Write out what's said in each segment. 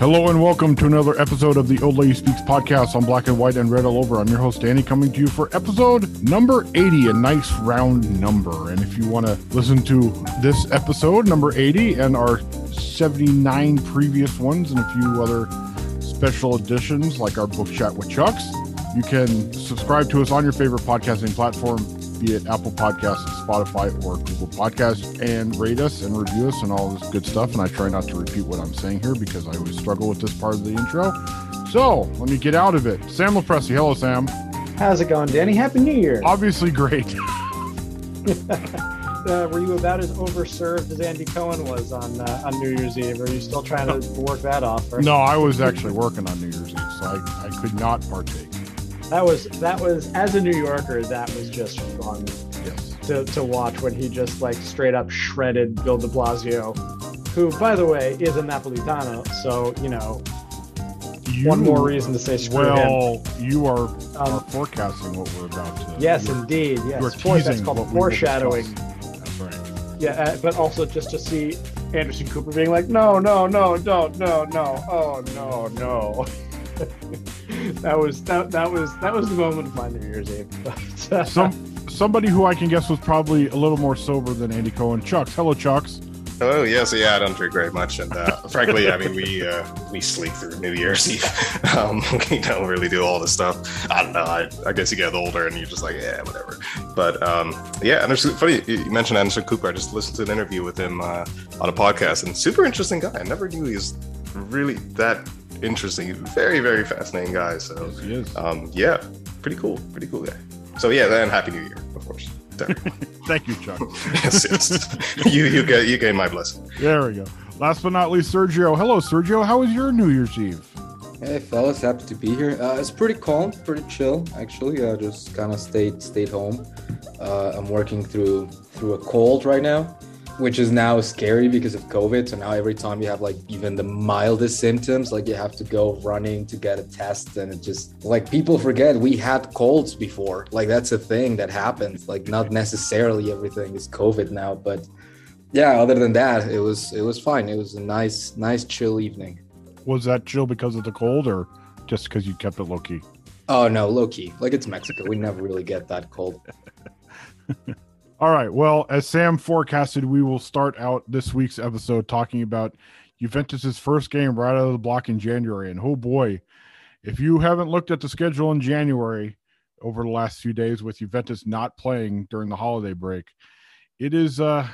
Hello and welcome to another episode of the Old Lady Speaks podcast on Black and White and Read all over. I'm your host Danny, coming to you for episode number 80, a nice round number. And if you want to listen to this episode, number 80, and our 79 previous ones and a few other special editions like our book chat with Chucks, you can subscribe to us on your favorite podcasting platform, be it Apple Podcasts, Spotify, or Google Podcasts, and rate us and review us and all this good stuff. And I try not to repeat what I'm saying here because I always struggle with this part of the intro. So let me get out of it. Sam Lepresti. Hello, Sam. How's it going, Danny? Happy New Year. Obviously great. Uh, were you about as overserved as Andy Cohen was on uh, on New Year's Eve? Or are you still trying to work that off? Or? No, I was actually working on New Year's Eve, so I, I could not partake. That was that was as a New Yorker, that was just fun Yes. to, to watch when he just like straight up shredded Bill De Blasio, who, by the way, is a Napolitano. So you know, You, one more reason to say screw him. well, you are, are Um, forecasting what we're about to. Yes, indeed. You're Yes, For- that's called foreshadowing. discuss. That's right. Yeah, uh, but also just to see Anderson Cooper being like, no, no, no, don't, no, no, oh no, no. that was that that was that was the moment of my New Year's Eve. But, uh, Some somebody who I can guess was probably a little more sober than Andy Cohen. Chucks. Hello, Chucks. Hello. Yes. Yeah. I don't drink very much, and uh, frankly, I mean, we uh, we sleep through New Year's Eve. Um, we don't really do all this stuff. I don't know. I, I guess you get older, and you're just like, yeah, whatever. But um, yeah, Anderson. Funny you you mentioned Anderson Cooper. I just listened to an interview with him uh, on a podcast, and super interesting guy. I never knew he was really that interesting. Very, very fascinating guy. So Yes, he is. um, yeah, pretty cool. Pretty cool guy. So yeah, then Happy New Year, of course. Definitely. Thank you, Chuck. yes, yes. you you get you gain my blessing. there we go. Last but not least, Sergio. Hello, Sergio. How was your New Year's Eve? Hey fellas, happy to be here. Uh, it's pretty calm, pretty chill actually. I just kind of stayed stayed home. Uh, I'm working through through a cold right now, which is now scary because of COVID. So now every time you have like even the mildest symptoms, like you have to go running to get a test, and it just like people forget we had colds before. Like that's a thing that happens. Like not necessarily everything is COVID now, but yeah. Other than that, it was it was fine. It was a nice nice chill evening. Was that chill because of the cold or just because you kept it low key? Oh no, low key. Like it's Mexico. We never really get that cold. All right. Well, as Sam forecasted, we will start out this week's episode talking about Juventus's first game right out of the block in January. And oh boy, if you haven't looked at the schedule in January over the last few days with Juventus not playing during the holiday break, it is uh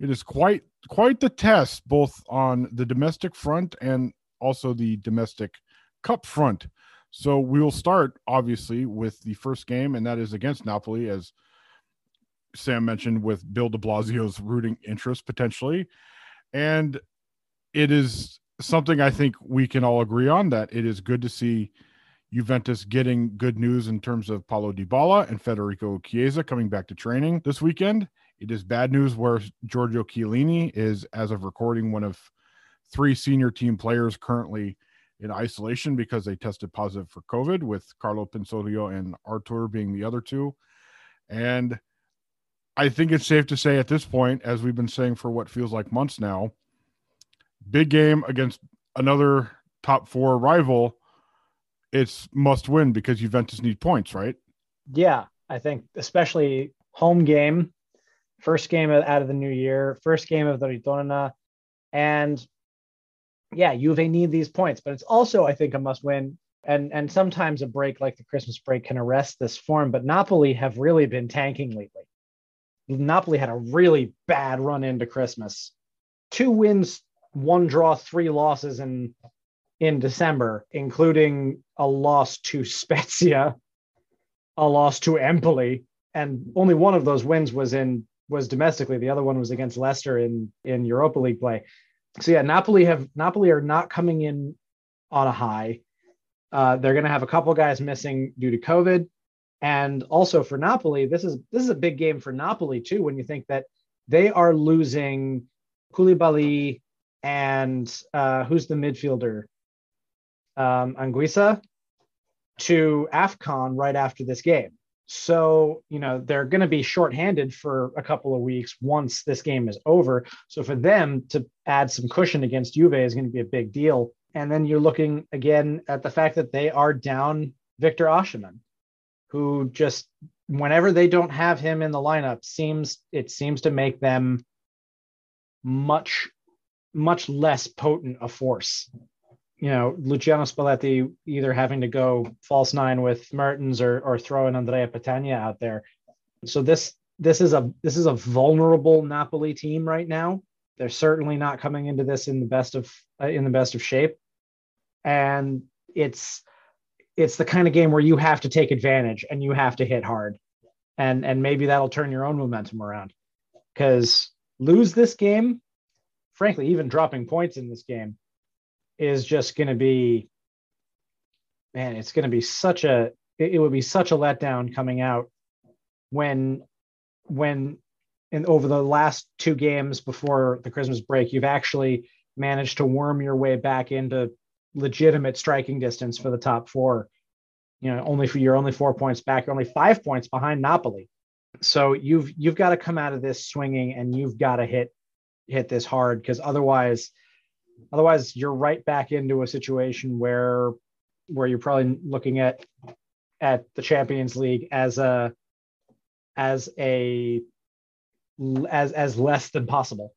it is quite quite the test both on the domestic front and also the domestic cup front. So we will start obviously with the first game, and that is against Napoli, as Sam mentioned, with Bill de Blasio's rooting interest potentially. And it is something I think we can all agree on that it is good to see Juventus getting good news in terms of Paulo Dybala and Federico Chiesa coming back to training this weekend. It is bad news where Giorgio Chiellini is, as of recording, one of three senior team players currently in isolation because they tested positive for COVID, with Carlo Pinsoglio and Artur being the other two. And I think it's safe to say at this point, as we've been saying for what feels like months now, big game against another top four rival, it's must win because Juventus need points, right? Yeah, I think especially home game, first game out of the new year, first game of the Ritorna, and yeah, Juve need these points, but it's also I think a must win. And and sometimes a break like the Christmas break can arrest this form, but Napoli have really been tanking lately. Napoli had a really bad run into Christmas. Two wins, one draw, three losses in in December, including a loss to Spezia, a loss to Empoli, and only one of those wins was in was domestically. The other one was against Leicester in in Europa League play. So yeah, Napoli have Napoli are not coming in on a high. Uh, they're going to have a couple guys missing due to COVID, and also for Napoli, this is this is a big game for Napoli too. When you think that they are losing Koulibaly and uh, who's the midfielder um, Anguissa to AFCON right after this game. So, you know, they're going to be shorthanded for a couple of weeks once this game is over. So, for them to add some cushion against Juve is going to be a big deal. And then you're looking again at the fact that they are down Victor Osimhen, who just whenever they don't have him in the lineup seems it seems to make them much much less potent a force you know, Luciano Spalletti either having to go false nine with Mertens or or throwing Andrea Petagna out there. So this this is a this is a vulnerable Napoli team right now. They're certainly not coming into this in the best of uh, in the best of shape, and it's it's the kind of game where you have to take advantage and you have to hit hard, and and maybe that'll turn your own momentum around. Because lose this game, frankly, even dropping points in this game is just going to be man it's going to be such a it, it, would be such a letdown coming out when when in over the last two games before the christmas break you've actually managed to worm your way back into legitimate striking distance for the top four you know only for you're only four points back you're only five points behind napoli so you've you've got to come out of this swinging and you've got to hit hit this hard because otherwise Otherwise, you're right back into a situation where where you're probably looking at at the Champions League as a as a as as less than possible.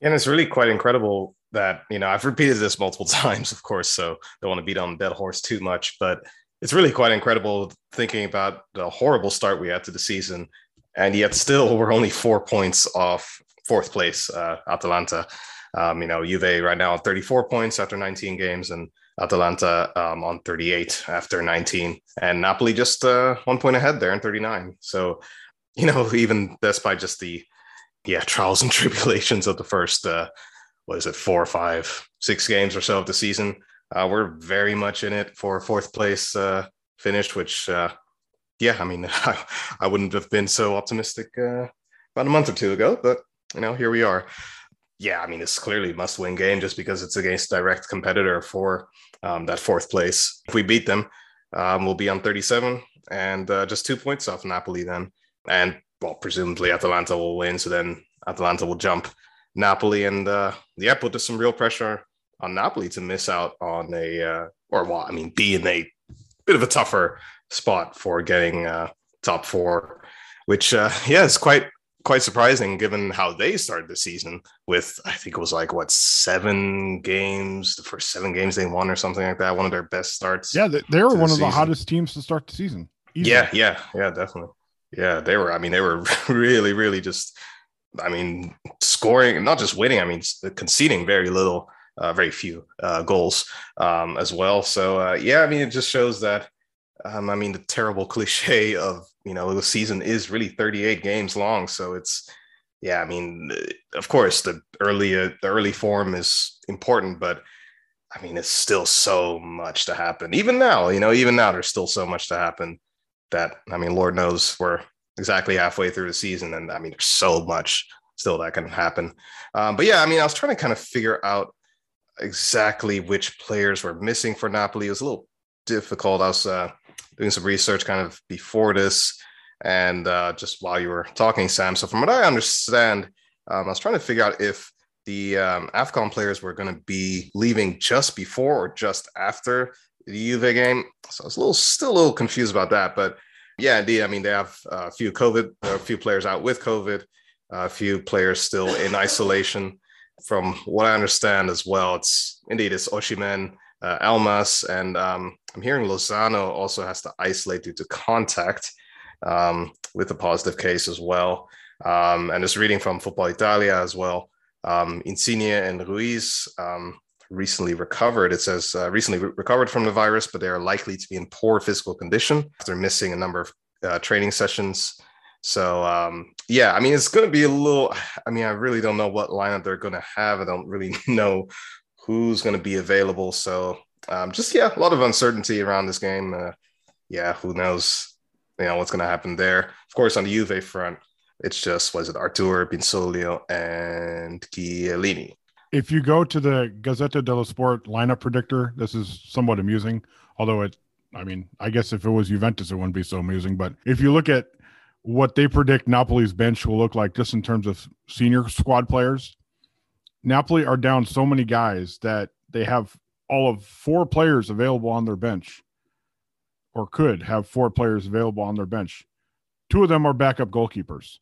And it's really quite incredible that you know I've repeated this multiple times, of course, so don't want to beat on dead horse too much, but it's really quite incredible thinking about the horrible start we had to the season, and yet still we're only four points off fourth place, uh, Atalanta. Um, you know, Juve right now on 34 points after 19 games, and Atalanta um, on 38 after 19, and Napoli just uh, one point ahead there in 39. So, you know, even despite just the yeah trials and tribulations of the first uh, what is it four, five, six games or so of the season, uh, we're very much in it for fourth place uh, finish, which uh, yeah, I mean, I, I wouldn't have been so optimistic uh, about a month or two ago, but you know, here we are yeah, I mean, it's clearly must win game just because it's against direct competitor for um, that fourth place. If we beat them, um, we'll be on 37 and uh, just two points off Napoli then. And well, presumably Atalanta will win. So then Atalanta will jump Napoli and uh, yeah, put some real pressure on Napoli to miss out on a, uh, or well, I mean, be in a bit of a tougher spot for getting uh, top four, which uh, yeah, is quite quite surprising given how they started the season with I think it was like what seven games, the first seven games they won or something like that. One of their best starts. Yeah, they, were one the of season. the hottest teams to start the season. Yeah, yeah, yeah, definitely. Yeah, they were. I mean, they were really, really just. I mean, scoring, not just winning. I mean, conceding very little, uh, very few uh, goals um, as well. So uh, yeah, I mean, it just shows that um, I mean, the terrible cliche of you know the season is really 38 games long, so it's yeah, I mean, of course, the early uh, the early form is important, but I mean, it's still so much to happen. Even now, you know, even now, there's still so much to happen. That I mean, Lord knows we're exactly halfway through the season, and I mean, there's so much still that can happen. Um, but yeah, I mean, I was trying to kind of figure out exactly which players were missing for Napoli. It was a little difficult. I was uh, doing some research kind of before this and uh, just while you were talking, Sam. So, from what I understand, um, I was trying to figure out if the um, AFCON players were going to be leaving just before or just after the Juve game. So, I was a little, still a little confused about that. But yeah, indeed. I mean, they have a few COVID, a few players out with COVID, a few players still in isolation. From what I understand as well, it's indeed it's Osimhen, uh, Elmas, and um, I'm hearing Lozano also has to isolate due to contact um, with a positive case as well. Um, and just reading from Football Italia as well, um, Insigne and Ruiz um, recently recovered. It says uh, recently re- recovered from the virus, but they are likely to be in poor physical condition after missing a number of uh, training sessions. So um, yeah, I mean, it's going to be a little. I mean, I really don't know what lineup they're going to have. I don't really know who's going to be available. So um, just yeah, a lot of uncertainty around this game. Uh, yeah, who knows? You know what's going to happen there. Of course, on the Juve front, it's just was it Artur Pinsoglio and Chiellini. If you go to the Gazzetta dello Sport lineup predictor, this is somewhat amusing. Although it, I mean, I guess if it was Juventus, it wouldn't be so amusing. But if you look at what they predict Napoli's bench will look like, just in terms of senior squad players, Napoli are down so many guys that they have all of four players available on their bench or could have four players available on their bench. Two of them are backup goalkeepers.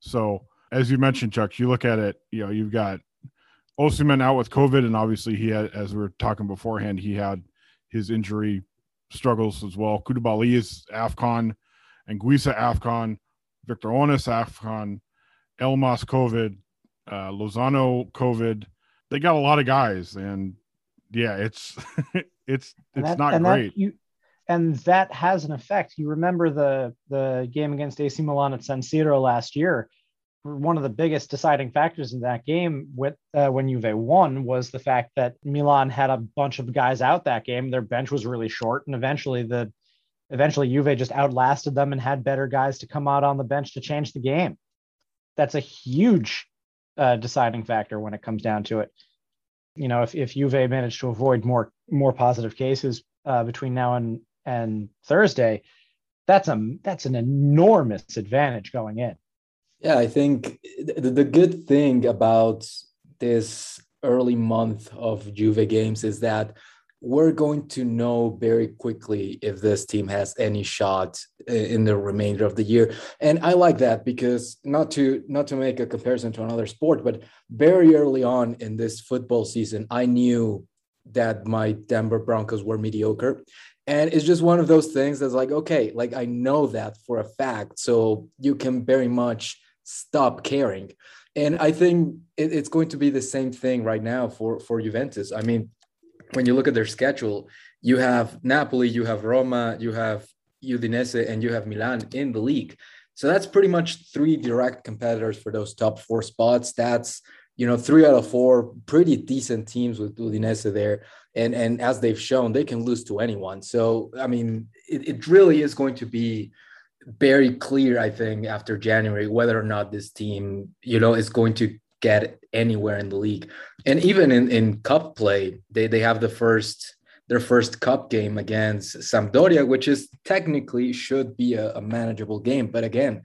So, as you mentioned, Chuck, you look at it, you know, you've got Osimhen out with COVID, and obviously he had, as we were talking beforehand, he had his injury struggles as well. Koulibaly is AFCON, Anguissa AFCON, Victor Ounas AFCON, Elmas COVID, uh, Lozano COVID. They got a lot of guys, and yeah, it's it's it's that, not great. That, you, and that has an effect. You remember the the game against AC Milan at San Siro last year. One of the biggest deciding factors in that game, with uh, when Juve won, was the fact that Milan had a bunch of guys out that game. Their bench was really short, and eventually the eventually Juve just outlasted them and had better guys to come out on the bench to change the game. That's a huge uh, deciding factor when it comes down to it. You know, if if Juve managed to avoid more more positive cases uh, between now and and Thursday, that's a that's an enormous advantage going in. Yeah, I think the, the good thing about this early month of Juve games is that we're going to know very quickly if this team has any shot in the remainder of the year. And i like that because not to not to make a comparison to another sport but very early on in this football season i knew that my denver broncos were mediocre. And it's just one of those things that's like okay like i know that for a fact. So you can very much stop caring and i think it, it's going to be the same thing right now for for juventus i mean when you look at their schedule you have napoli you have roma you have udinese and you have milan in the league so that's pretty much three direct competitors for those top four spots that's you know, three out of four pretty decent teams with Udinese there. And and as they've shown, they can lose to anyone. So I mean, it, it really is going to be very clear, I think, after January, whether or not this team, you know, is going to get anywhere in the league. And even in, in cup play, they, they have the first their first cup game against Sampdoria, which is technically should be a, a manageable game. But again,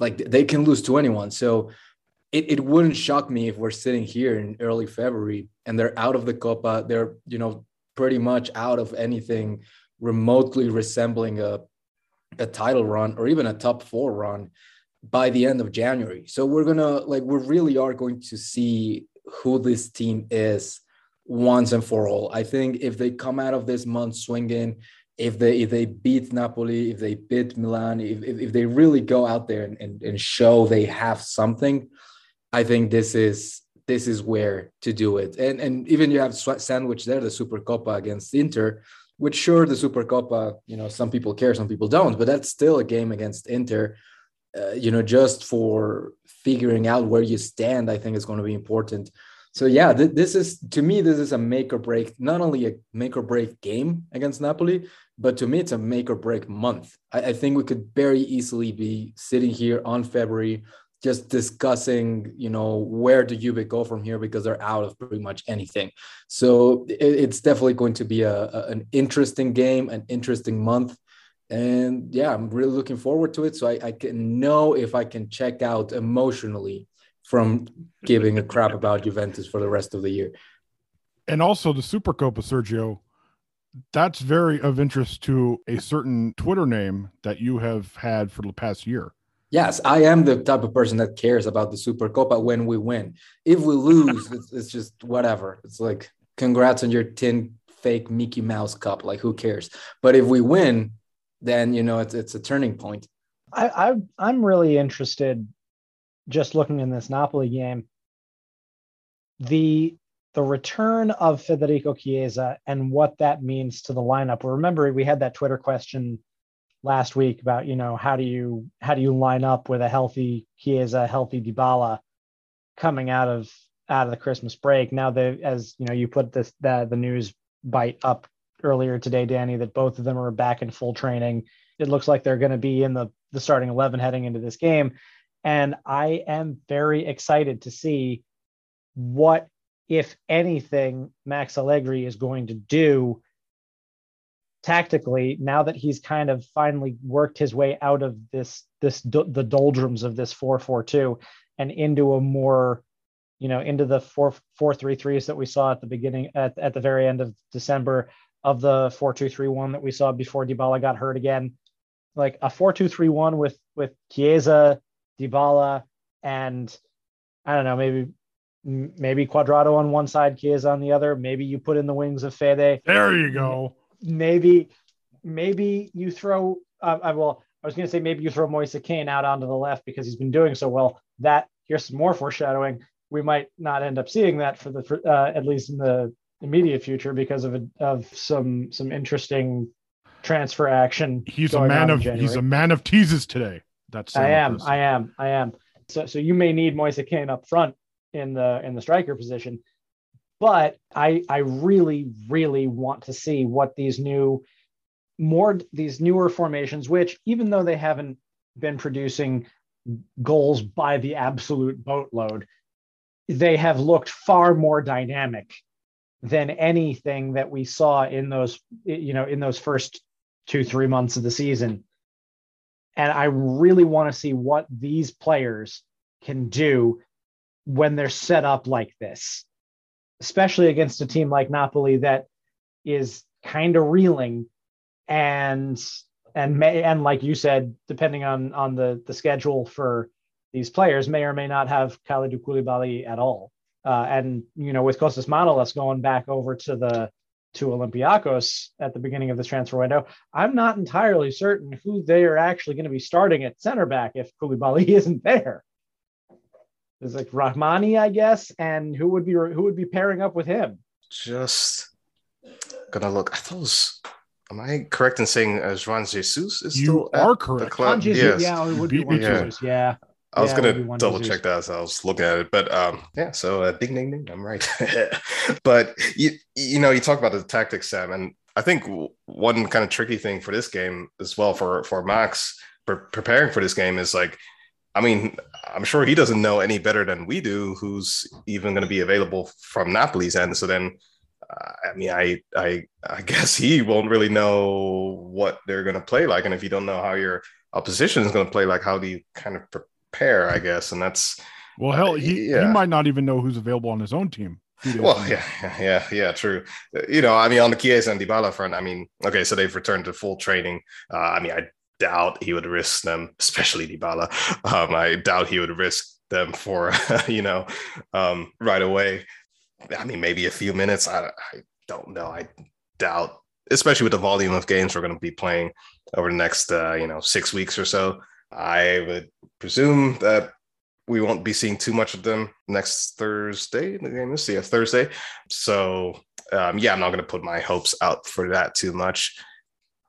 like they can lose to anyone. So it, it wouldn't shock me if we're sitting here in early February and they're out of the Copa. They're, you know, pretty much out of anything remotely resembling a, a title run or even a top four run by the end of January. So we're to, like, we really are going to see who this team is once and for all. I think if they come out of this month swinging, if they if they beat Napoli, if they beat Milan, if, if, if they really go out there and, and, and show they have something, I think this is this is where to do it. And and even you have sandwich there, the Super Copa against Inter, which sure the Super Copa, you know, some people care, some people don't, but that's still a game against Inter. uh, you know, just for figuring out where you stand, I think is going to be important. So yeah, th- this is to me this is a make or break, not only a make or break game against Napoli, but to me it's a make or break month. I, I think we could very easily be sitting here on February just discussing, you know, where do Juve go from here because they're out of pretty much anything. So it, it's definitely going to be a, a, an interesting game, an interesting month. And yeah, I'm really looking forward to it. So I, I can know if I can check out emotionally from giving a crap about Juventus for the rest of the year. And also the Supercopa, Sergio, that's very of interest to a certain Twitter name that you have had for the past year. Yes, I am the type of person that cares about the Super Copa when we win. If we lose, it's, it's, just whatever. It's like, congrats on your tin fake Mickey Mouse cup. Like, who cares? But if we win, then you know it's it's a turning point. I, I I'm really interested, just looking in this Napoli game. The the return of Federico Chiesa and what that means to the lineup. Remember, we had that Twitter question last week about you know how do you how do you line up with a healthy Chiesa, healthy Dybala coming out of out of the Christmas break. Now the as you know you put this the the news bite up earlier today, Danny, that both of them are back in full training. It looks like they're going to be in the the starting eleven heading into this game, and I am very excited to see what if anything Max Allegri is going to do tactically now that he's kind of finally worked his way out of this this the doldrums of this 442 and into a more you know into the 4 433s that we saw at the beginning at, at the very end of December of the 4231 that we saw before Dybala got hurt again. Like a 4231 with with Chiesa Dybala and I don't know maybe maybe Cuadrado on one side Chiesa on the other. Maybe you put in the wings of Fede. There you go maybe maybe you throw uh, I will I was going to say maybe you throw Moise Kean out onto the left because he's been doing so well. That here's some more foreshadowing. We might not end up seeing that for the for, uh, at least in the immediate future because of a, of some some interesting transfer action. He's a man of he's a man of teases today. That's I am I am I am. So so you may need Moise Kean up front in the in the striker position but I I really really want to see what these new more these newer formations, which even though they haven't been producing goals by the absolute boatload, they have looked far more dynamic than anything that we saw in those you know in those first two three months of the season. And i really want to see what these players can do when they're set up like this especially against a team like Napoli that is kind of reeling and and may and like you said, depending on on the the schedule for these players, may or may not have Kalidou Koulibaly at all. Uh, and you know, with Costas Manolas going back over to the to Olympiacos at the beginning of the transfer window, I'm not entirely certain who they are actually going to be starting at center back if Koulibaly isn't there. There's like Rahmani, I guess, and who would be who would be pairing up with him? Just gonna look. I thought it was. Am I correct in saying uh, Juan Jesus is you still are correct. the club? Jesus, yes. Yeah, it would be Juan yeah. Jesus. Yeah. I was yeah, gonna double check that as I was looking at it, but um, yeah. So uh, ding ding ding, I'm right. but you you know you talk about the tactics, Sam, and I think one kind of tricky thing for this game as well for for Max pre- preparing for this game is like I mean, I'm sure he doesn't know any better than we do who's even going to be available from Napoli's end. So then, uh, I mean, I, I, I guess he won't really know what they're going to play like, and if you don't know how your opposition is going to play like, how do you kind of prepare? I guess, and that's well, hell, he, yeah. he might not even know who's available on his own team. Well, yeah, yeah, yeah, true. You know, I mean, on the Chiesa and Dybala front, I mean, okay, so they've returned to full training. Uh, I mean, I doubt he would risk them, especially Dybala. Um, I doubt he would risk them for, you know, um, right away. I mean, maybe a few minutes. I, I don't know. I doubt, especially with the volume of games we're going to be playing over the next, uh, you know, six weeks or so. I would presume that we won't be seeing too much of them next Thursday. The game is yeah, Thursday. So um, yeah, I'm not going to put my hopes out for that too much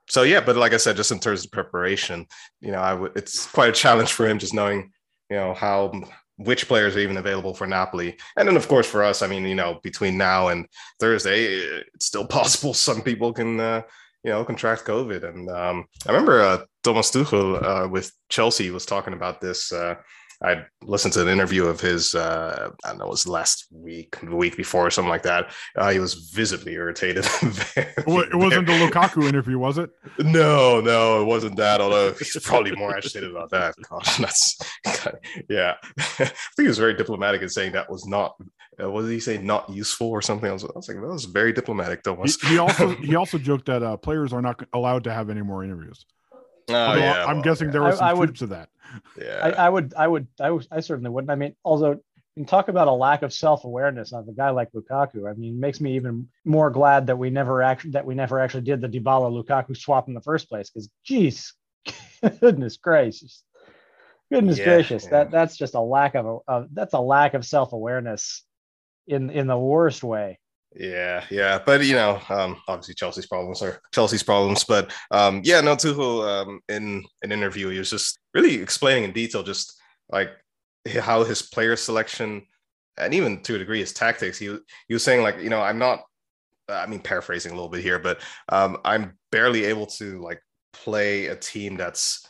so yeah, but like I said, just in terms of preparation, you know, I would it's quite a challenge for him just knowing, you know, how which players are even available for Napoli. And then of course for us, I mean, you know, between now and Thursday, it's still possible some people can uh, you know, contract COVID. And um, I remember uh, Thomas Tuchel uh, with Chelsea was talking about this uh, I listened to an interview of his. Uh, I don't know, it was last week, the week before, or something like that. Uh, he was visibly irritated. very, it wasn't the Lukaku interview, was it? No, no, it wasn't that. Although he's probably more agitated about that. Gosh, that's yeah. I think he was very diplomatic in saying that was not. Uh, what did he say? Not useful or something? I was, I was like, that was very diplomatic, Thomas. He, he also he also joked that uh, players are not allowed to have any more interviews. Oh, yeah, I'm well, guessing there was some I, I would, to that. Yeah, I, I, would, I would, I, would, I certainly wouldn't. I mean, although you talk about a lack of self-awareness of a guy like Lukaku. I mean, makes me even more glad that we never actually that we never actually did the Dybala Lukaku swap in the first place. Because, geez, goodness gracious, goodness yeah, gracious, yeah. that that's just a lack of a, that's a lack of self-awareness in in the worst way. Yeah, yeah, but you know, um, obviously Chelsea's problems are Chelsea's problems. But um, yeah, no, Tuchel um, in an interview, he was just really explaining in detail just like how his player selection and even to a degree his tactics. He he was saying like, you know, I'm not, I mean, paraphrasing a little bit here, but um, I'm barely able to like play a team that's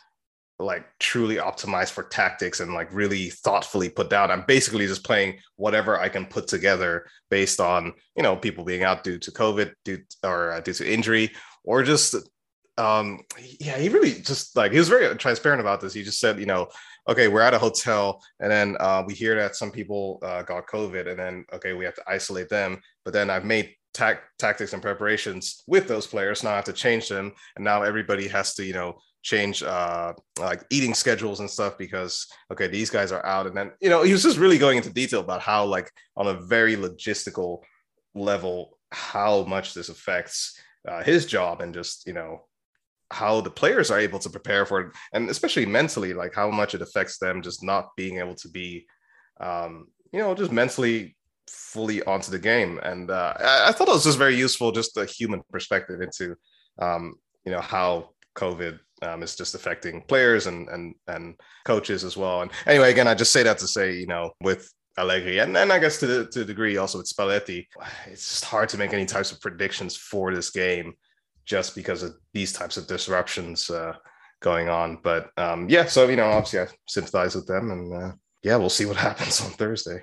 like truly optimized for tactics and like really thoughtfully put down. I'm basically just playing whatever I can put together based on you know people being out due to COVID, due or uh, due to injury, or just um yeah he really just like he was very transparent about this. He just said you know okay we're at a hotel and then uh, we hear that some people uh, got COVID and then okay we have to isolate them, but then I've made tactics and preparations with those players. Now I have to change them, and now everybody has to, you know, change uh like eating schedules and stuff because okay these guys are out. And then you know he was just really going into detail about how like on a very logistical level how much this affects uh, his job and just you know how the players are able to prepare for it. And especially mentally like how much it affects them just not being able to be um you know just mentally fully onto the game. And uh, I, I thought it was just very useful just a human perspective into um you know how covid um, just affecting players and and and coaches as well. And anyway, again, I just say that to say, you know, with Allegri and, and I guess to, to a degree also with Spalletti, it's just hard to make any types of predictions for this game just because of these types of disruptions uh, going on. But um, yeah, so you know, obviously I sympathize with them, and uh, yeah, we'll see what happens on Thursday.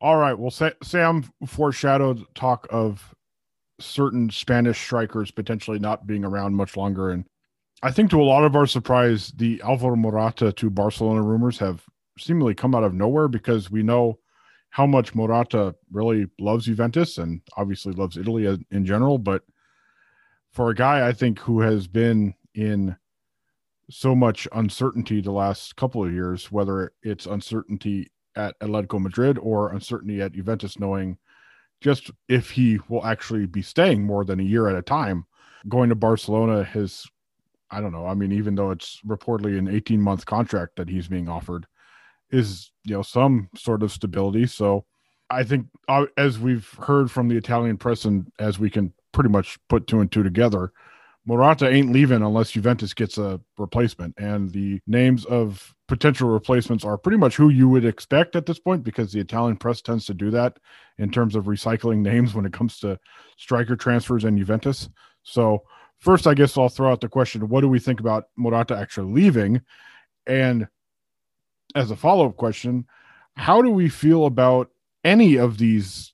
All right. Well, Sam foreshadowed talk of certain Spanish strikers potentially not being around much longer. And I think to a lot of our surprise, the Alvaro Morata to Barcelona rumors have seemingly come out of nowhere because we know how much Morata really loves Juventus and obviously loves Italy in general. But for a guy, I think, who has been in so much uncertainty the last couple of years, whether it's uncertainty at Atletico Madrid or uncertainty at Juventus, knowing just if he will actually be staying more than a year at a time. Going to Barcelona has, I don't know. I mean, even though it's reportedly an 18 month contract that he's being offered, is you know some sort of stability. So I think uh, as we've heard from the Italian press and as we can pretty much put two and two together, Morata ain't leaving unless Juventus gets a replacement. And the names of potential replacements are pretty much who you would expect at this point because the Italian press tends to do that in terms of recycling names when it comes to striker transfers and Juventus. So first, I guess I'll throw out the question: What do we think about Morata actually leaving? And as a follow up question, how do we feel about any of these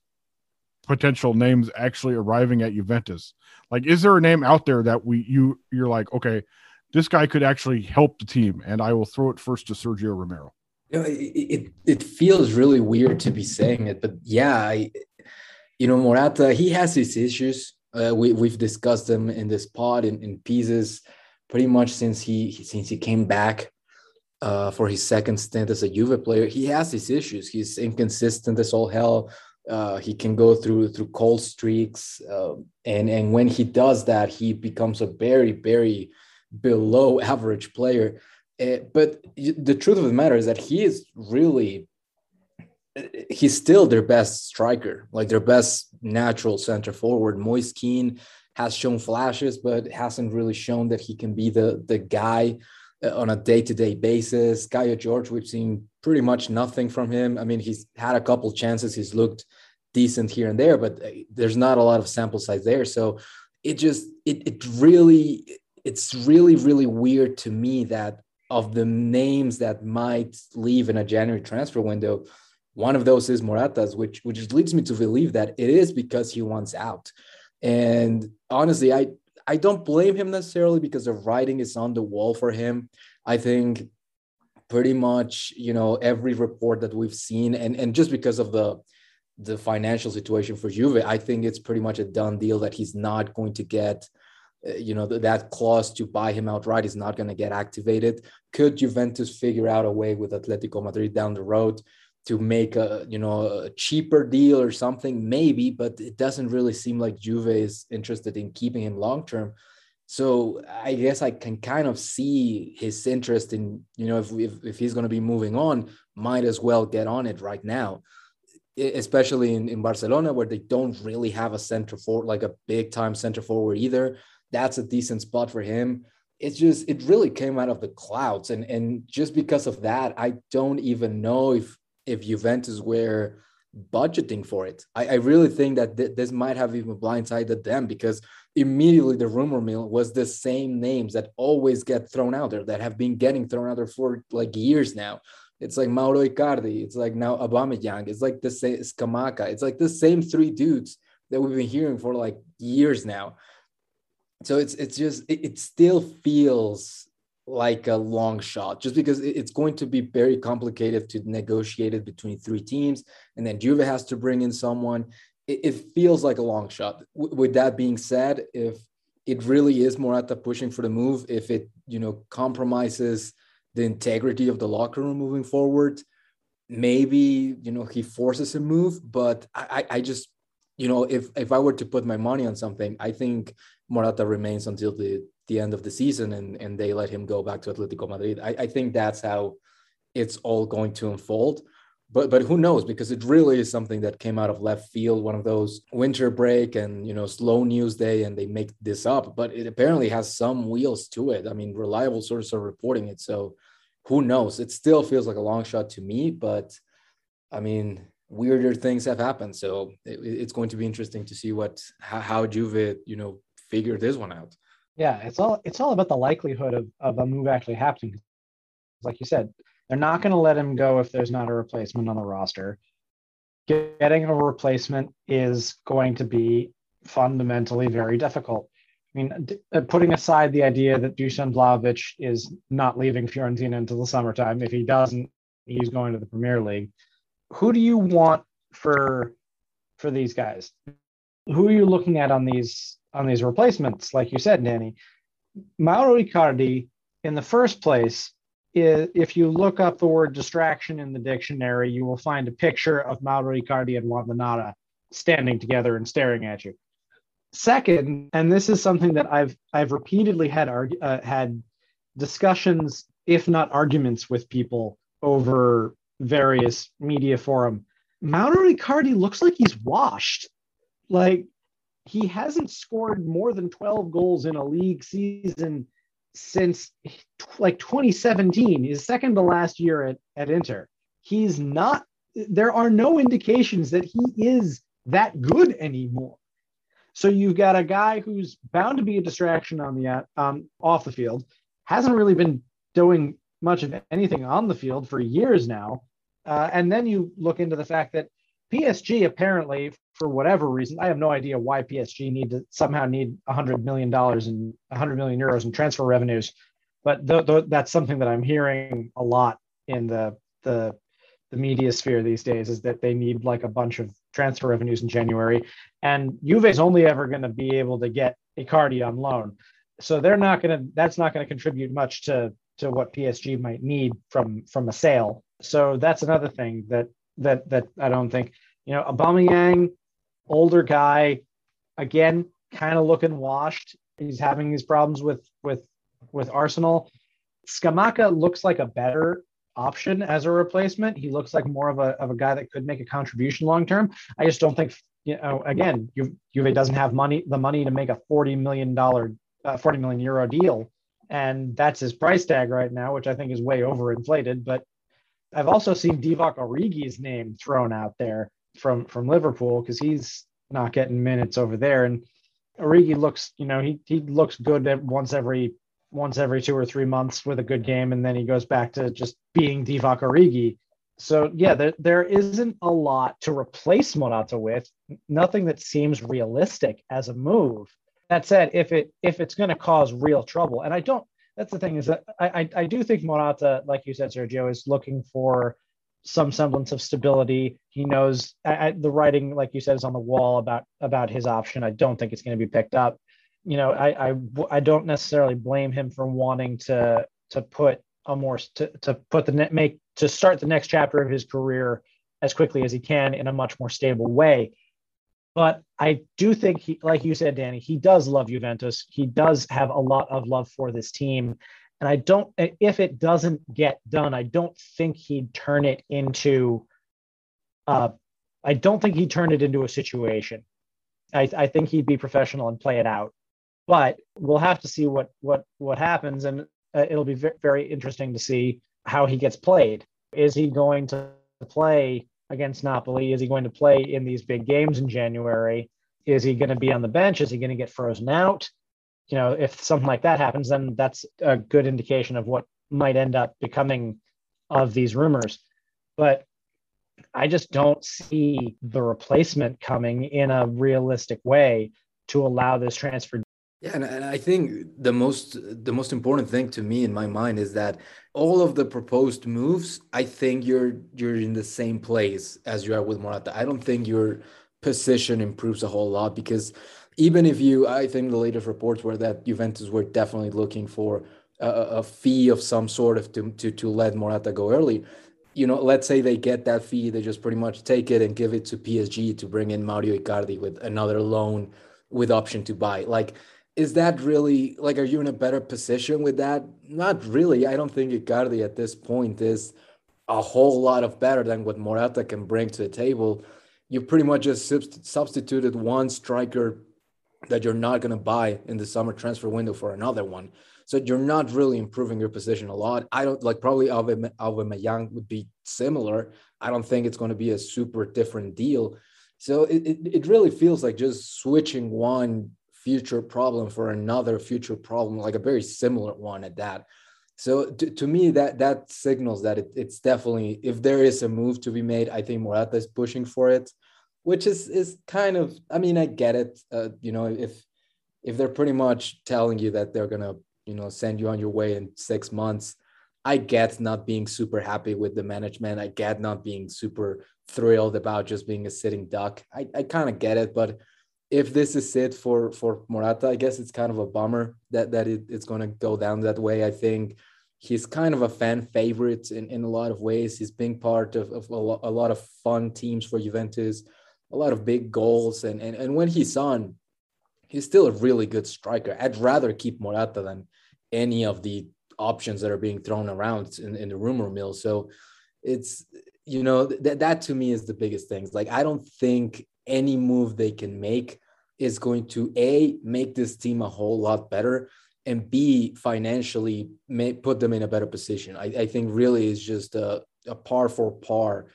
potential names actually arriving at Juventus? Like, is there a name out there that we you you're like, okay, this guy could actually help the team? And I will throw it first to Sergio Romero. You know, it, it, it feels really weird to be saying it, but yeah, I, you know, Morata, he has his issues. Uh, we, we've discussed them in this pod in, in pieces pretty much since he since he came back uh, for his second stint as a Juve player. He has his issues. He's inconsistent as all hell. Uh, he can go through through cold streaks, uh, and and when he does that, he becomes a very very below average player. Uh, but the truth of the matter is that he is really he's still their best striker, like their best natural center forward. Moise Kean has shown flashes, but hasn't really shown that he can be the the guy uh, on a day-to-day basis. Kaio Jorge, we've seen pretty much nothing from him. I mean, he's had a couple chances. He's looked decent here and there, but uh, there's not a lot of sample size there. So it just it it really it's really really weird to me that of the names that might leave in a January transfer window, one of those is Morata's, which which leads me to believe that it is because he wants out. And honestly, I I don't blame him necessarily because the writing is on the wall for him. I think pretty much, you know, every report that we've seen, and, and just because of the the financial situation for Juve, I think it's pretty much a done deal that he's not going to get, uh, you know, that clause to buy him outright is not going to get activated. Could Juventus figure out a way with Atletico Madrid down the road to make a you know a cheaper deal or something maybe but it doesn't really seem like Juve is interested in keeping him long term so I guess I can kind of see his interest in you know if if, if he's going to be moving on might as well get on it right now. Especially in, in Barcelona where they don't really have a center forward like a big time center forward either. That's a decent spot for him. It's just it really came out of the clouds. And and just because of that i don't even know if if Juventus were budgeting for it. I, I really think that th- this might have even blindsided them because immediately the rumor mill was the same names that always get thrown out there that have been getting thrown out there for like years now. It's like Mauro Icardi. It's like now Aubameyang. It's like the same Scamacca. It's like the same three dudes that we've been hearing for like years now. So it's it's just it, it still feels like a long shot just because it's going to be very complicated to negotiate it between three teams and then Juve has to bring in someone it, feels like a long shot with that being said if it really is Morata pushing for the move if it you know compromises the integrity of the locker room moving forward maybe you know he forces a move but I, I just you know if if I were to put my money on something I think Morata remains until the the end of the season and, and they let him go back to Atletico Madrid. I, I think that's how it's all going to unfold. But but who knows? Because it really is something that came out of left field, one of those winter break and you know slow news day, and they make this up. But it apparently has some wheels to it. I mean, reliable sources are reporting it. So who knows? It still feels like a long shot to me, but I mean, weirder things have happened. So it, it's going to be interesting to see what how, how Juve, you know, figure this one out. Yeah, it's all it's all about the likelihood of, of a move actually happening. Like you said, they're not going to let him go if there's not a replacement on the roster. Getting a replacement is going to be fundamentally very difficult. I mean, uh, putting aside the idea that Dusan Vlahovic is not leaving Fiorentina until the summertime, if he doesn't, he's going to the Premier League. Who do you want for for these guys? Who are you looking at on these on these replacements, like you said, Danny, Mauro Icardi, in the first place, if you look up the word distraction in the dictionary, you will find a picture of Mauro Icardi and Juan standing together and staring at you. Second, and this is something that I've I've repeatedly had uh, had discussions, if not arguments, with people over various media forum. Mauro Icardi looks like he's washed. Like he hasn't scored more than 12 goals in a league season since like 2017 his second to last year at, at inter. He's not there are no indications that he is that good anymore. So you've got a guy who's bound to be a distraction on the um, off the field, hasn't really been doing much of anything on the field for years now, uh, and then you look into the fact that PSG apparently, for whatever reason, I have no idea why PSG need to somehow need 100 million dollars and 100 million euros in transfer revenues, but th- th- that's something that I'm hearing a lot in the the the media sphere these days is that they need like a bunch of transfer revenues in January, and Juve is only ever going to be able to get Icardi on loan, so they're not going to. That's not going to contribute much to to what PSG might need from from a sale. So that's another thing that that that I don't think you know Aubameyang, older guy, again kind of looking washed. He's having these problems with with with Arsenal. Scamacca looks like a better option as a replacement. He looks like more of a of a guy that could make a contribution long term. I just don't think you know. Again, Juve, doesn't have money the money to make a forty million dollar, uh, forty million euro deal, and that's his price tag right now, which I think is way overinflated. But I've also seen Divock Origi's name thrown out there from from Liverpool because he's not getting minutes over there, and Origi looks, you know, he he looks good at once every once every two or three months with a good game, and then he goes back to just being Divock Origi. So yeah, there, there isn't a lot to replace Morata with. Nothing that seems realistic as a move. That said, if it if it's going to cause real trouble, and I don't that's the thing is that I, I, I do think Morata, like you said, Sergio, is looking for some semblance of stability. He knows I, I, the writing, like you said, is on the wall about about his option. I don't think it's going to be picked up. You know, I, I I don't necessarily blame him for wanting to to put a more to, to put the net make to start the next chapter of his career as quickly as he can in a much more stable way. But I do think he, like you said, Danny, he does love Juventus. He does have a lot of love for this team. And I don't, if it doesn't get done, I don't think he'd turn it into, uh, I don't think he'd turn it into a situation. I, I think he'd be professional and play it out. But we'll have to see what what what happens, and uh, it'll be very interesting to see how he gets played. Is he going to play against Napoli? Is he going to play in these big games in January? Is he going to be on the bench? Is he going to get frozen out? You know, if something like that happens, then that's a good indication of what might end up becoming of these rumors. But I just don't see the replacement coming in a realistic way to allow this transfer yeah, and, and I think the most the most important thing to me in my mind is that all of the proposed moves, I think you're you're in the same place as you are with Morata. I don't think your position improves a whole lot because even if you, I think the latest reports were that Juventus were definitely looking for a, a fee of some sort of to, to to let Morata go early. You know, let's say they get that fee, they just pretty much take it and give it to PSG to bring in Mauro Icardi with another loan with option to buy. Like is that really like are you in a better position with that not really i don't think icardi at this point is a whole lot of better than what morata can bring to the table you pretty much just substituted one striker that you're not going to buy in the summer transfer window for another one. So you're not really improving your position a lot. I don't like probably Aubameyang would be similar. I don't think it's going to be a super different deal. So it, it, it really feels like just switching one future problem for another future problem, like a very similar one at that. So to, to me, that that signals that it, it's definitely if there is a move to be made, I think Morata is pushing for it, which is is kind of. I mean, I get it. Uh, you know, if if they're pretty much telling you that they're gonna you know send you on your way in six months, I get not being super happy with the management. I get not being super thrilled about just being a sitting duck. I, I kind of get it, but if this is it for for Morata, I guess it's kind of a bummer that that it, it's going to go down that way. I think he's kind of a fan favorite in, in a lot of ways. He's being part of, of a, lot, a lot of fun teams for Juventus, a lot of big goals, and and and when he's on, he's still a really good striker. I'd rather keep Morata than any of the options that are being thrown around in, in the rumor mill. So it's you know that that to me is the biggest thing. Like I don't think any move they can make is going to a make this team a whole lot better and b financially may put them in a better position i, I think really is just a, a par for par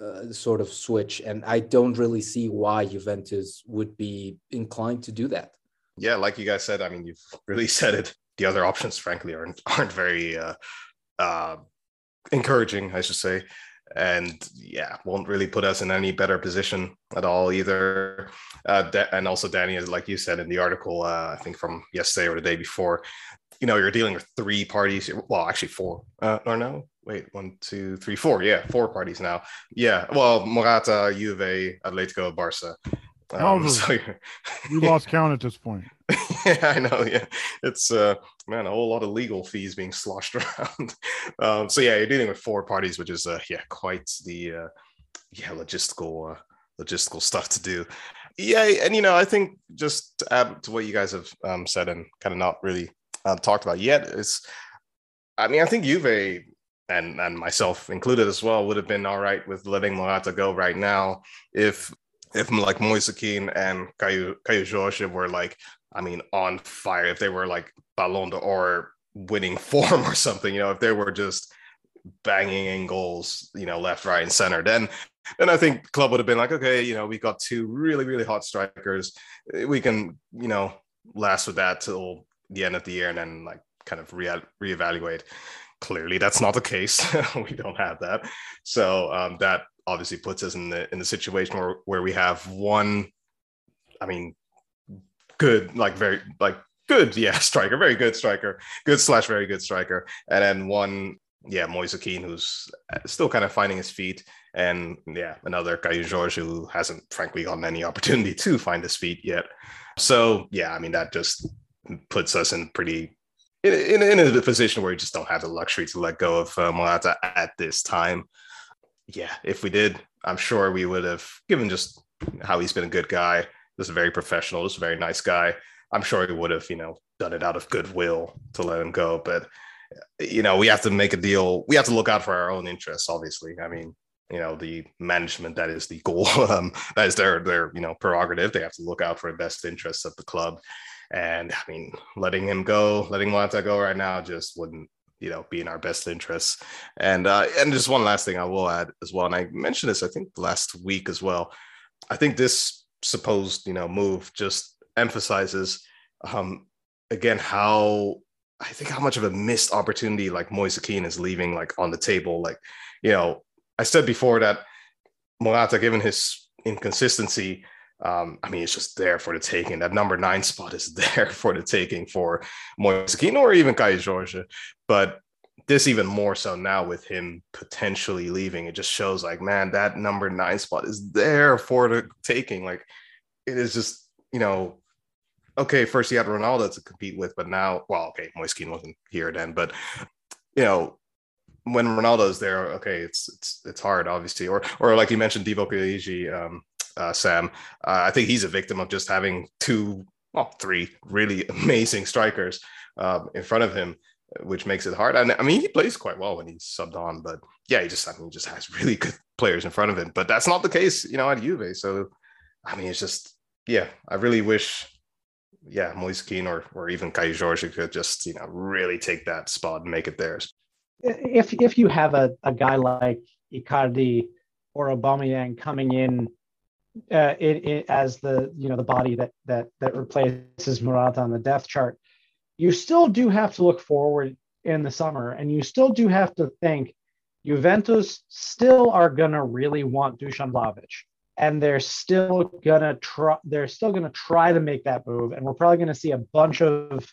uh, sort of switch, and I don't really see why Juventus would be inclined to do that. Yeah, like you guys said, I mean, you've really said it. The other options, frankly, aren't aren't very uh, uh, encouraging, I should say, and yeah, won't really put us in any better position at all either. Uh, and also, Danny, like you said in the article, uh, I think from yesterday or the day before, you know, you're dealing with three parties. Well, actually, four. Uh, or no, wait, one, two, three, four. Yeah, four parties now. Yeah, well, Morata, Juve, Atletico, Barca. Um, so we lost count at this point. yeah, I know. Yeah, it's uh, man, a whole lot of legal fees being sloshed around. um, so yeah, you're dealing with four parties, which is uh, yeah, quite the uh, yeah logistical uh, logistical stuff to do. Yeah, and you know, I think just to add to what you guys have um, said and kind of not really uh, talked about yet is, I mean, I think Juve and and myself included as well would have been all right with letting Morata go right now if if like Moise Kean and Kaio Kaio Jorge were like, I mean, on fire. If they were like Ballon d'Or winning form or something, you know, if they were just banging in goals, you know, left, right, and center, then then I think club would have been like, okay, you know, we got two really, really hot strikers. We can, you know, last with that till the end of the year and then like kind of re- reevaluate. Clearly, that's not the case. we don't have that. So um, that obviously puts us in the in the situation where, where we have one, I mean, good, like very like good, yeah, striker, very good striker, good slash very good striker, and then one, yeah, Moise Kean, who's still kind of finding his feet, and yeah, another Kaio Jorge who hasn't frankly gotten any opportunity to find his feet yet. So yeah, I mean that just puts us in pretty in, in, in a position where you just don't have the luxury to let go of uh, Morata at this time. Yeah, if we did, I'm sure we would have given just how he's been a good guy, just a very professional, just a very nice guy. I'm sure he would have, you know, done it out of goodwill to let him go. But you know, we have to make a deal. We have to look out for our own interests, obviously. I mean, you know, the management that is the goal. Um, that is their their you know prerogative. They have to look out for the best interests of the club. And I mean, letting him go, letting Morata go right now just wouldn't, you know, be in our best interests. And uh, and just one last thing I will add as well, and I mentioned this I think last week as well. I think this supposed you know move just emphasizes um, again how I think how much of a missed opportunity like Moise Kean is leaving like on the table. Like, you know, I said before that Morata, given his inconsistency, um, I mean, it's just there for the taking. That number nine spot is there for the taking for Moise or even Kai Jorge. But this even more so now with him potentially leaving. It just shows like, man, that number nine spot is there for the taking. Like, it is just, you know, okay, first he had Ronaldo to compete with, but now, well, okay, Moise wasn't here then, but you know, when Ronaldo's there, okay, it's it's it's hard, obviously. Or or like you mentioned, Divock Origi, um, uh, Sam. Uh, I think he's a victim of just having two, well, three really amazing strikers um, in front of him, which makes it hard. And I mean, he plays quite well when he's subbed on, but yeah, he just I mean, he just has really good players in front of him. But that's not the case, you know, at Juve. So I mean, it's just yeah, I really wish. Yeah, Moise Kean or, or even Kaio Jorge could just, you know, really take that spot and make it theirs if if you have a, a guy like Icardi or Aubameyang coming in uh, it, it, as the you know the body that that that replaces Morata on the death chart, you still do have to look forward in the summer, and you still do have to think Juventus still are gonna really want Dusan Vlahovic, and they're still gonna try. They're still gonna try to make that move, and we're probably gonna see a bunch of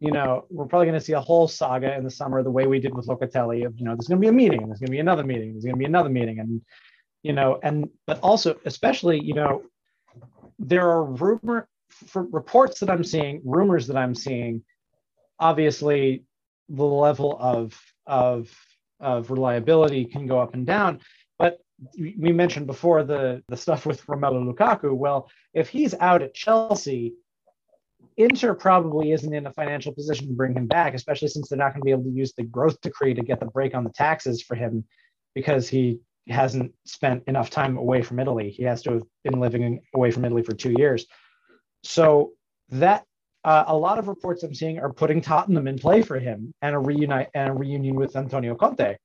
you know, we're probably going to see a whole saga in the summer, the way we did with Locatelli. Of you know, there's going to be a meeting, there's going to be another meeting, there's going to be another meeting, and you know, and but also, especially, you know, there are rumor for reports that I'm seeing, rumors that I'm seeing. Obviously, the level of of of reliability can go up and down, but we mentioned before the the stuff with Romelu Lukaku. Well, if he's out at Chelsea Inter probably isn't in a financial position to bring him back, especially since they're not going to be able to use the growth decree to get the break on the taxes for him because he hasn't spent enough time away from Italy. He has to have been living away from Italy for two years. So that uh, a lot of reports I'm seeing are putting Tottenham in play for him and a reunite and a reunion with Antonio Conte.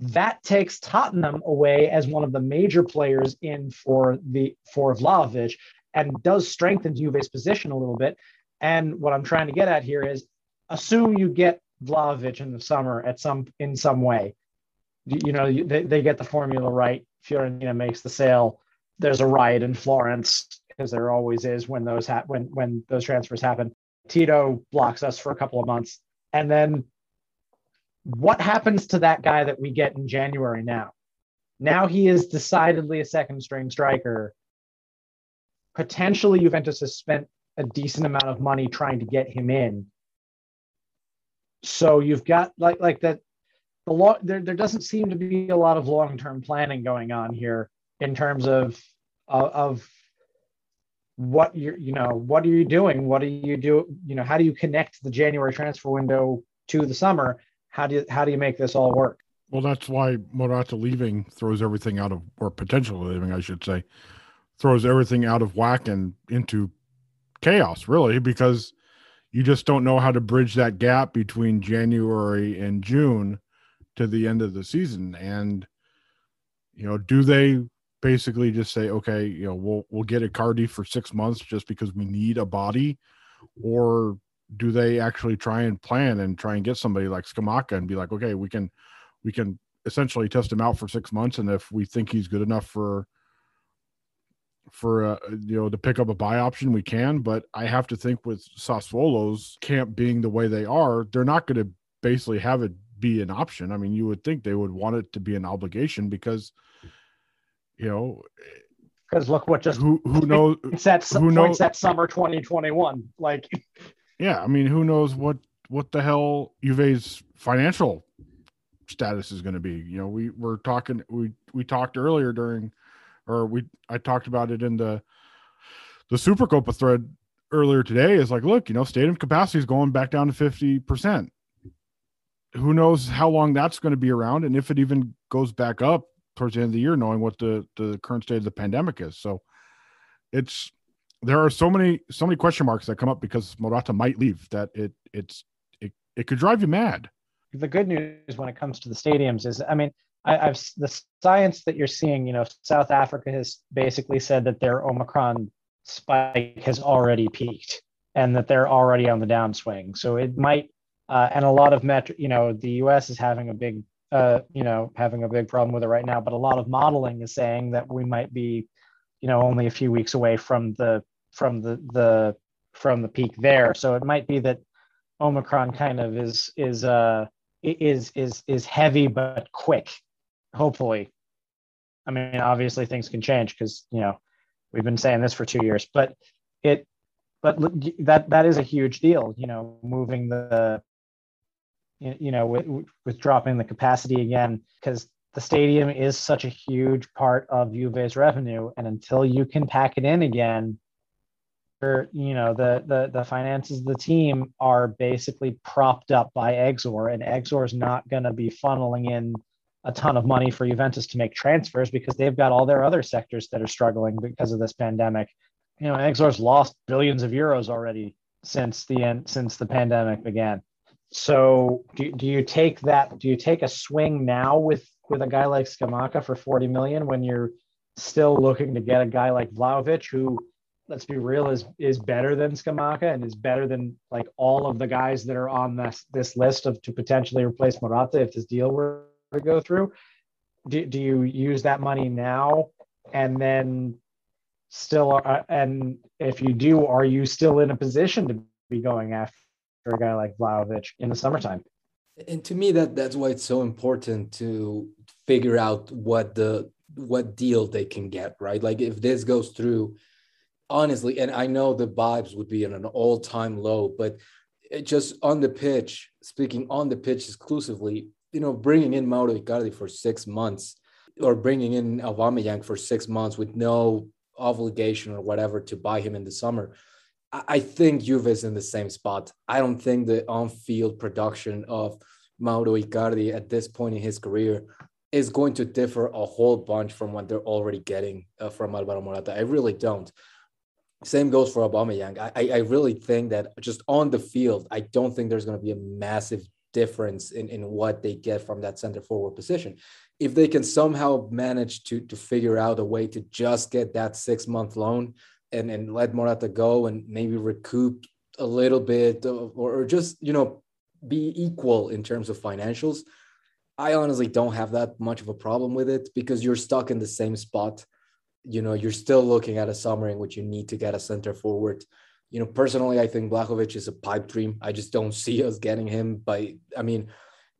That takes Tottenham away as one of the major players in for the for Vlahovic and does strengthen Juve's position a little bit. And what I'm trying to get at here is assume you get Vlahovic in the summer at some in some way. You, know, they, they get the formula right. Fiorentina makes the sale. There's a riot in Florence because there always is when those ha- when when those transfers happen. Tito blocks us for a couple of months, and then what happens to that guy that we get in January now? Now he is decidedly a second string striker. Potentially, Juventus has spent a decent amount of money trying to get him in. So you've got like like that. The there there doesn't seem to be a lot of long term planning going on here in terms of of, of what you're you know what are you doing? What do you do? You know how do you connect the january transfer window to the summer? How do you how do you make this all work? Well that's why morata leaving throws everything out of or potentially leaving i should say throws everything out of whack and into chaos really because you just don't know how to bridge that gap between january and june to the end of the season. And you know do they basically just say, okay, you know, we'll we'll get Icardi for six months just because we need a body, or do they actually try and plan and try and get somebody like Scamacca and be like, okay, we can we can essentially test him out for six months, and if we think he's good enough for for uh, you know to pick up a buy option, we can. But I have to think with Sassuolo's camp being the way they are, they're not going to basically have it be an option. I mean, you would think they would want it to be an obligation because you know because look what just who who knows it's that who knows that summer 2021 like yeah i mean who knows what what the hell Juve's financial status is going to be. You know we were talking we we talked earlier during or we i talked about it in the the supercopa thread earlier today. Is like look you know stadium capacity is going back down to 50% who knows how long that's going to be around and if it even goes back up towards the end of the year, knowing what the the current state of the pandemic is. So it's there are so many so many question marks that come up because Morata might leave that it it's it, it could drive you mad. The good news when it comes to the stadiums is, I mean, I, have the science that you're seeing. You know, South Africa has basically said that their Omicron spike has already peaked and that they're already on the downswing. So it might, uh, and a lot of metro, you know, the U.S. is having a big uh, you know, having a big problem with it right now. But a lot of modeling is saying that we might be, you know, only a few weeks away from the from the the from the peak there. So it might be that Omicron kind of is is uh is is is heavy but quick. Hopefully, I mean, obviously things can change because you know we've been saying this for two years, but it but that that is a huge deal. You know, moving the you know, with, with dropping the capacity again, because the stadium is such a huge part of Juve's revenue, and until you can pack it in again, or you know, the the the finances of the team are basically propped up by Exor, and Exor is not going to be funneling in a ton of money for Juventus to make transfers because they've got all their other sectors that are struggling because of this pandemic. You know, Exor's lost billions of euros already since the end since the pandemic began. So do, do you take that? Do you take a swing now with with a guy like Scamacca for 40 million when you're still looking to get a guy like Vlahovic who let's be real is is better than Scamacca and is better than like all of the guys that are on this this list of to potentially replace Morata if this deal were to go through. Do, do you use that money now and then still and if you do are you still in a position to be going after for a guy like Vlahovic in the summertime. And to me, that that's why it's so important to figure out what the what deal they can get, right? Like if this goes through, honestly, and I know the vibes would be in an all-time low, but just on the pitch, speaking on the pitch exclusively, you know, bringing in Mauro Icardi for six months or bringing in Aubameyang for six months with no obligation or whatever to buy him in the summer I think Juve is in the same spot. I don't think the on-field production of Mauro Icardi at this point in his career is going to differ a whole bunch from what they're already getting uh, from Alvaro Morata. I really don't. Same goes for Aubameyang. I, I really think that just on the field, I don't think there's going to be a massive difference in, in what they get from that center forward position. If they can somehow manage to to figure out a way to just get that six month loan and, and let Morata go and maybe recoup a little bit or, or just, you know, be equal in terms of financials, I honestly don't have that much of a problem with it because you're stuck in the same spot. You know, you're still looking at a summer in which you need to get a center forward. You know, personally, I think Vlahovic is a pipe dream. I just don't see us getting him by, I mean,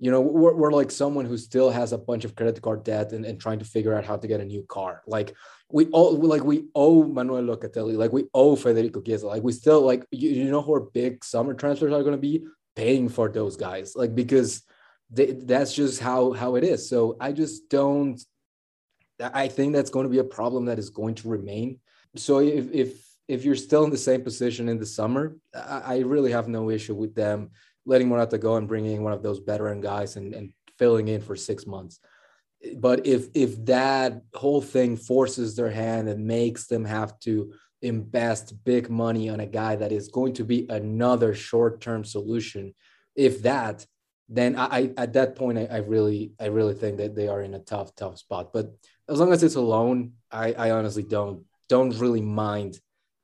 you know, we're, we're like someone who still has a bunch of credit card debt and, and trying to figure out how to get a new car. Like we all like we owe Manuel Locatelli, like we owe Federico Chiesa, like we still like you, you know who big summer transfers are going to be paying for those guys, like because they, that's just how how it is. So I just don't. I think that's going to be a problem that is going to remain. So if if if you're still in the same position in the summer, I, I really have no issue with them letting Morata go and bringing one of those veteran guys and, and filling in for six months. But if if that whole thing forces their hand and makes them have to invest big money on a guy that is going to be another short-term solution, if that, then I, I at that point I, I, really I really think that they are in a tough tough spot. But as long as it's a loan, I, I honestly don't don't really mind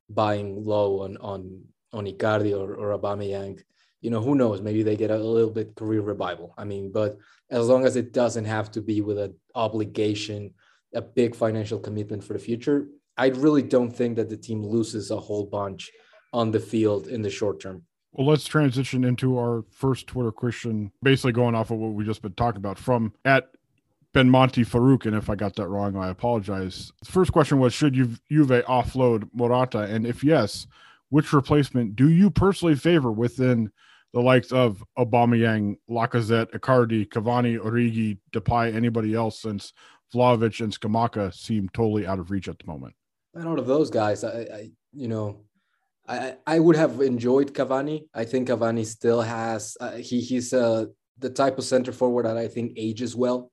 buying low on on on Icardi or, or Aubameyang. You know, who knows? Maybe they get a little bit career revival. I mean, but as long as it doesn't have to be with an obligation, a big financial commitment for the future, I really don't think that the team loses a whole bunch on the field in the short term. Well, let's transition into our first Twitter question, basically going off of what we just been talking about from at Ben Monty Farouk. And if I got that wrong, I apologize. The first question was Should Juve offload Morata? And if yes, which replacement do you personally favor within the likes of Aubameyang, Lacazette, Icardi, Cavani, Origi, Depay, anybody else since Vlahovic and Scamacca seem totally out of reach at the moment? And out of those guys, I, I you know, I, I would have enjoyed Cavani. I think Cavani still has uh, he he's uh, the type of center forward that I think ages well.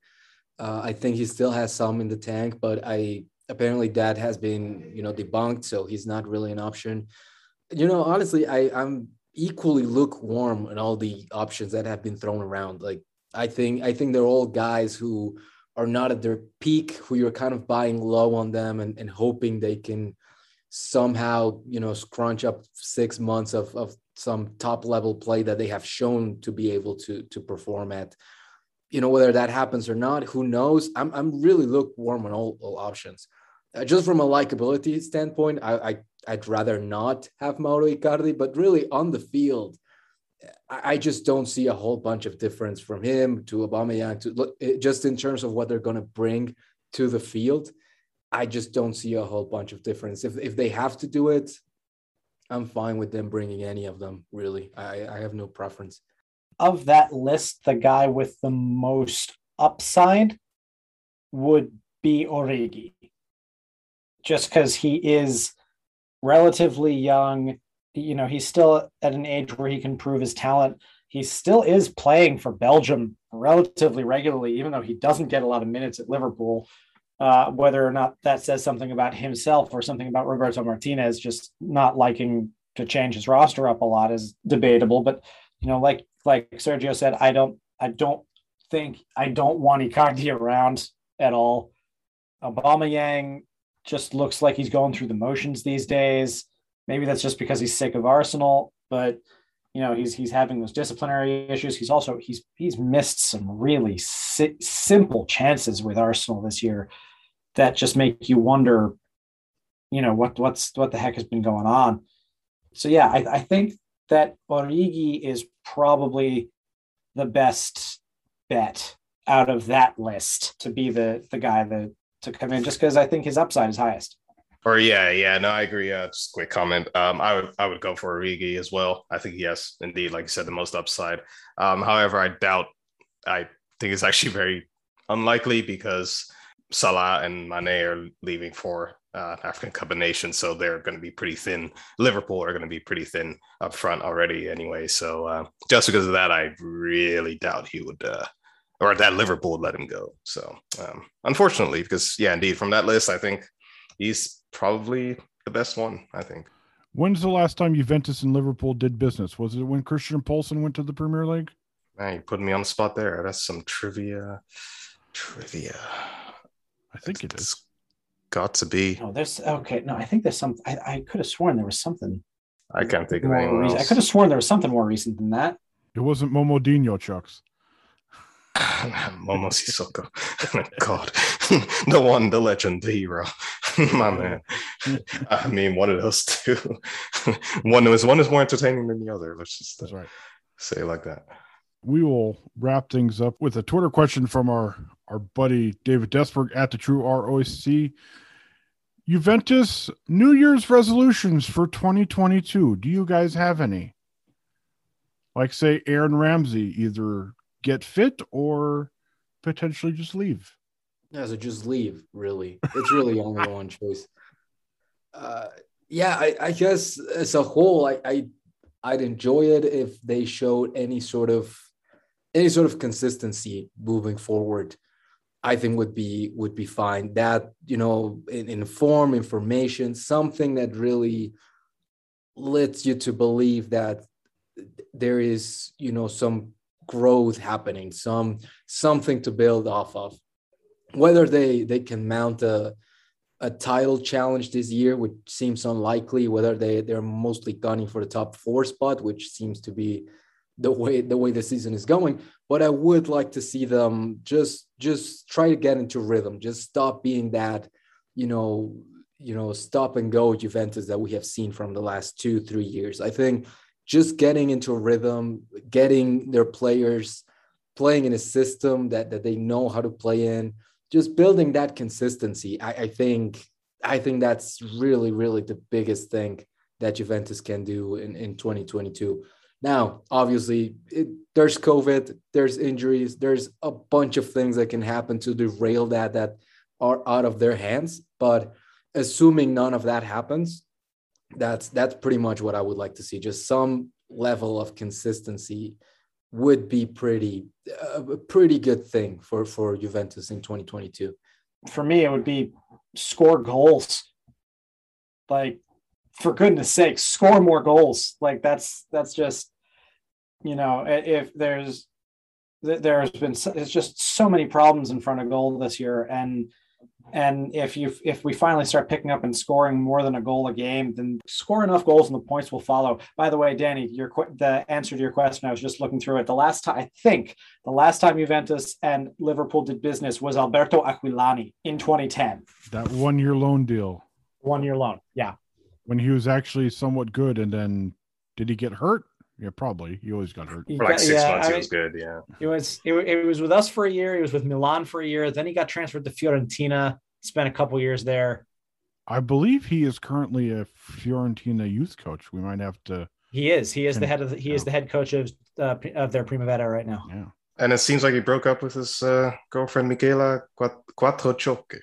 Uh, I think he still has some in the tank, but I apparently that has been you know debunked, so he's not really an option. You know, honestly, I I'm equally lukewarm on all the options that have been thrown around. Like I think I think they're all guys who are not at their peak, who you're kind of buying low on them and, and hoping they can somehow you know scrunch up six months of, of some top level play that they have shown to be able to to perform at. You know whether that happens or not who knows? I'm, I'm really lukewarm on all, all options Uh, just from a likability standpoint I, I i'd rather not have mauro icardi but really on the field I, I just don't see a whole bunch of difference from him to Aubameyang to look just in terms of what they're going to bring to the field I just don't see a whole bunch of difference. If if they have to do it, I'm fine with them bringing any of them. Really, I, I have no preference. Of that list, the guy with the most upside would be Origi, just because he is relatively young. You know, he's still at an age where he can prove his talent. He still is playing for Belgium relatively regularly, even though he doesn't get a lot of minutes at Liverpool. Uh, whether or not that says something about himself or something about Roberto Martinez just not liking to change his roster up a lot is debatable. But you know, like like Sergio said, I don't I don't think I don't want Icardi around at all. Aubameyang just looks like he's going through the motions these days. Maybe that's just because he's sick of Arsenal, but you know he's he's having those disciplinary issues. He's also he's he's missed some really si- simple chances with Arsenal this year that just make you wonder, you know, what what's what the heck has been going on. So yeah, I, I think that Origi is probably the best bet out of that list to be the the guy that to come in just because I think his upside is highest. Or yeah, yeah, no, I agree. Uh, just a quick comment. Um, I would I would go for Origi as well. I think yes, indeed, like you said, the most upside. Um, however, I doubt. I think it's actually very unlikely because Salah and Mane are leaving for uh, African Cup of Nations, so they're going to be pretty thin. Liverpool are going to be pretty thin up front already, anyway. So uh, just because of that, I really doubt he would, uh, or that Liverpool let him go. So um, unfortunately, because yeah, indeed, from that list, I think he's probably the best one. I think. When's the last time Juventus and Liverpool did business? Was it when Christian Poulsen went to the Premier League? Man, you're putting me on the spot there. That's some trivia. Trivia. I think it is. Got to be. No, there's okay. No, I think there's some. I, I could have sworn there was something. I can't think of more anyone recent. I could have sworn there was something more recent than that. It wasn't Momodinho, Chucks. Momo Sissoko. God. the one, the legend, the hero. My man. I mean, one of those two. one is one is more entertaining than the other. Let's just uh, That's right. say it like that. We will wrap things up with a Twitter question from our our buddy David Desberg at the True ROC. Juventus New Year's resolutions for 2022. Do you guys have any? Like say Aaron Ramsey, either get fit or potentially just leave. Yeah, so just leave. Really, it's really only one choice. Uh, yeah, I, I guess as a whole, I, I I'd enjoy it if they showed any sort of any sort of consistency moving forward. I think would be would be fine. That you know, in, inform information, something that really lets you to believe that there is you know some growth happening, some something to build off of. Whether they they can mount a a title challenge this year, which seems unlikely. Whether they they're mostly gunning for the top four spot, which seems to be the way the way the season is going. But I would like to see them just just try to get into rhythm. Just stop being that, you know, you know, stop and go Juventus that we have seen from the last two three years. I think just getting into a rhythm, getting their players playing in a system that that they know how to play in just building that consistency. I, I, think i think that's really really the biggest thing that juventus can do in, in 2022 now obviously it, there's covid there's injuries there's a bunch of things that can happen to derail that that are out of their hands. But assuming none of that happens that's that's pretty much what i would like to see just some level of consistency would be pretty uh, a pretty good thing for for Juventus in 2022. For me, it would be score goals. Like, for goodness sake, score more goals. Like that's that's just, you know, if there's there's been it's just so many problems in front of goal this year, and and if you if we finally start picking up and scoring more than a goal a game, then score enough goals and the points will follow. By the way, Danny, your the answer to your question, I was just looking through it. The last time I think the last time Juventus and Liverpool did business was Alberto Aquilani in 2010. That one year loan deal. One year loan, yeah. When he was actually somewhat good, and then did he get hurt? Yeah, probably. He always got hurt. For like six yeah, months, I, he was good. Yeah, it was. It, it, was with us for a year. He was with Milan for a year. Then he got transferred to Fiorentina. Spent a couple years there. I believe he is currently a Fiorentina youth coach. We might have to. He is. He is the head of. The, he yeah. is the head coach of uh, of their Primavera right now. Yeah. And it seems like he broke up with his uh, girlfriend Michela Quattrochiocchi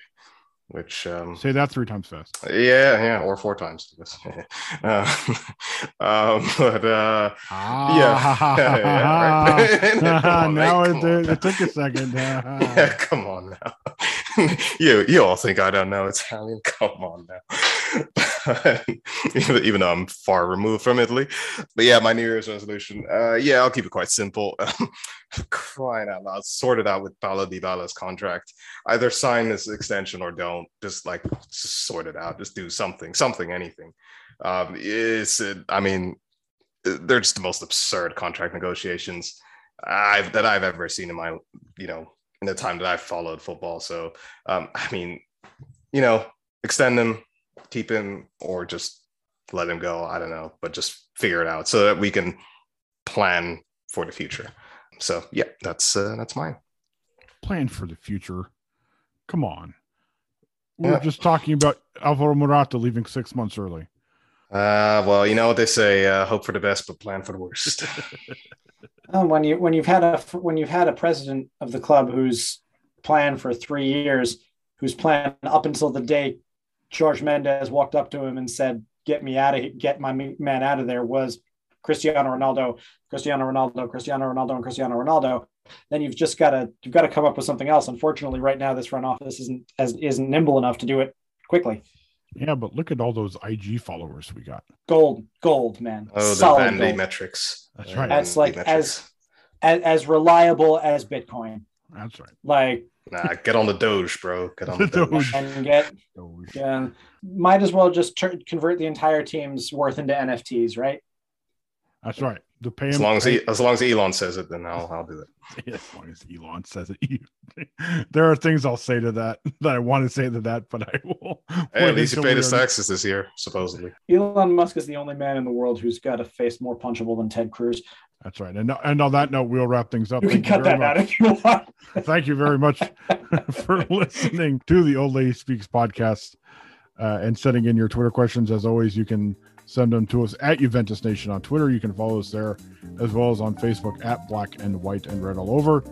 which um, say that three times fast. Yeah, yeah, or four times. uh, um, but uh, ah, yeah, yeah right. on, now it, it, it, took a second. yeah, come on now. you you all think I don't know Italian? Come on now. even, even though I'm far removed from Italy, but yeah, my New Year's resolution. Uh, yeah, I'll keep it quite simple. crying out loud, sort it out with Paulo Dybala's contract. Either sign this extension or don't. Just like just sort it out. Just do something, something, anything. Um, it's, I mean, they're just the most absurd contract negotiations I've that I've ever seen in my, you know, in the time that I've followed football. So, um, I mean, you know, extend him, keep him, or just let him go. I don't know, but just figure it out so that we can plan for the future so yeah, that's uh, that's mine. Plan for the future. Come on. We are just talking about Alvaro Morata leaving six months early. Uh, well, you know what they say: uh, hope for the best, but plan for the worst. well, when you when you've had a when you've had a president of the club who's planned for three years, whose plan up until the day Jorge Mendes walked up to him and said, "Get me out of get my man out of there," was Cristiano Ronaldo, Cristiano Ronaldo, Cristiano Ronaldo, and Cristiano Ronaldo, then you've just got to you've got to come up with something else. Unfortunately, right now this front office isn't as isn't nimble enough to do it quickly. Yeah, but look at all those IG followers we got. Gold, gold, man. Oh, Solid the vanity gold. metrics. That's right. That's like as as, as reliable as Bitcoin. That's right. Like Nah, get on the Doge, bro. Get on the, the Doge. and get Doge. yeah. Might as well just tur- convert the entire team's worth into NFTs, right? That's right. To pay him, as long as he, as long as Elon says it, then I'll I'll do it. As long as Elon says it. there are things I'll say to that that I want to say to that, but I will. Hey, at least he paid his taxes this year, supposedly. Elon Musk is the only man in the world who's got a face more punchable than Ted Cruz. That's right. And, and on that note, we'll wrap things up. You can cut that much. out if you want. Thank you very much for listening to the Old Lady Speaks podcast uh, and sending in your Twitter questions. As always, you can send them to us at Juventus Nation on Twitter. You can follow us there as well as on Facebook at Black and White and Read All Over.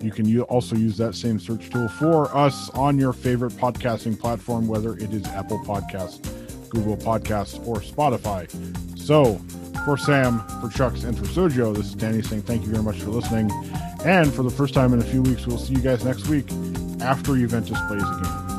You can also use that same search tool for us on your favorite podcasting platform, whether it is Apple Podcasts, Google Podcasts, or Spotify. So, for Sam, for Chucks, and for Sergio, this is Danny saying thank you very much for listening. And for the first time in a few weeks, we'll see you guys next week after Juventus plays again.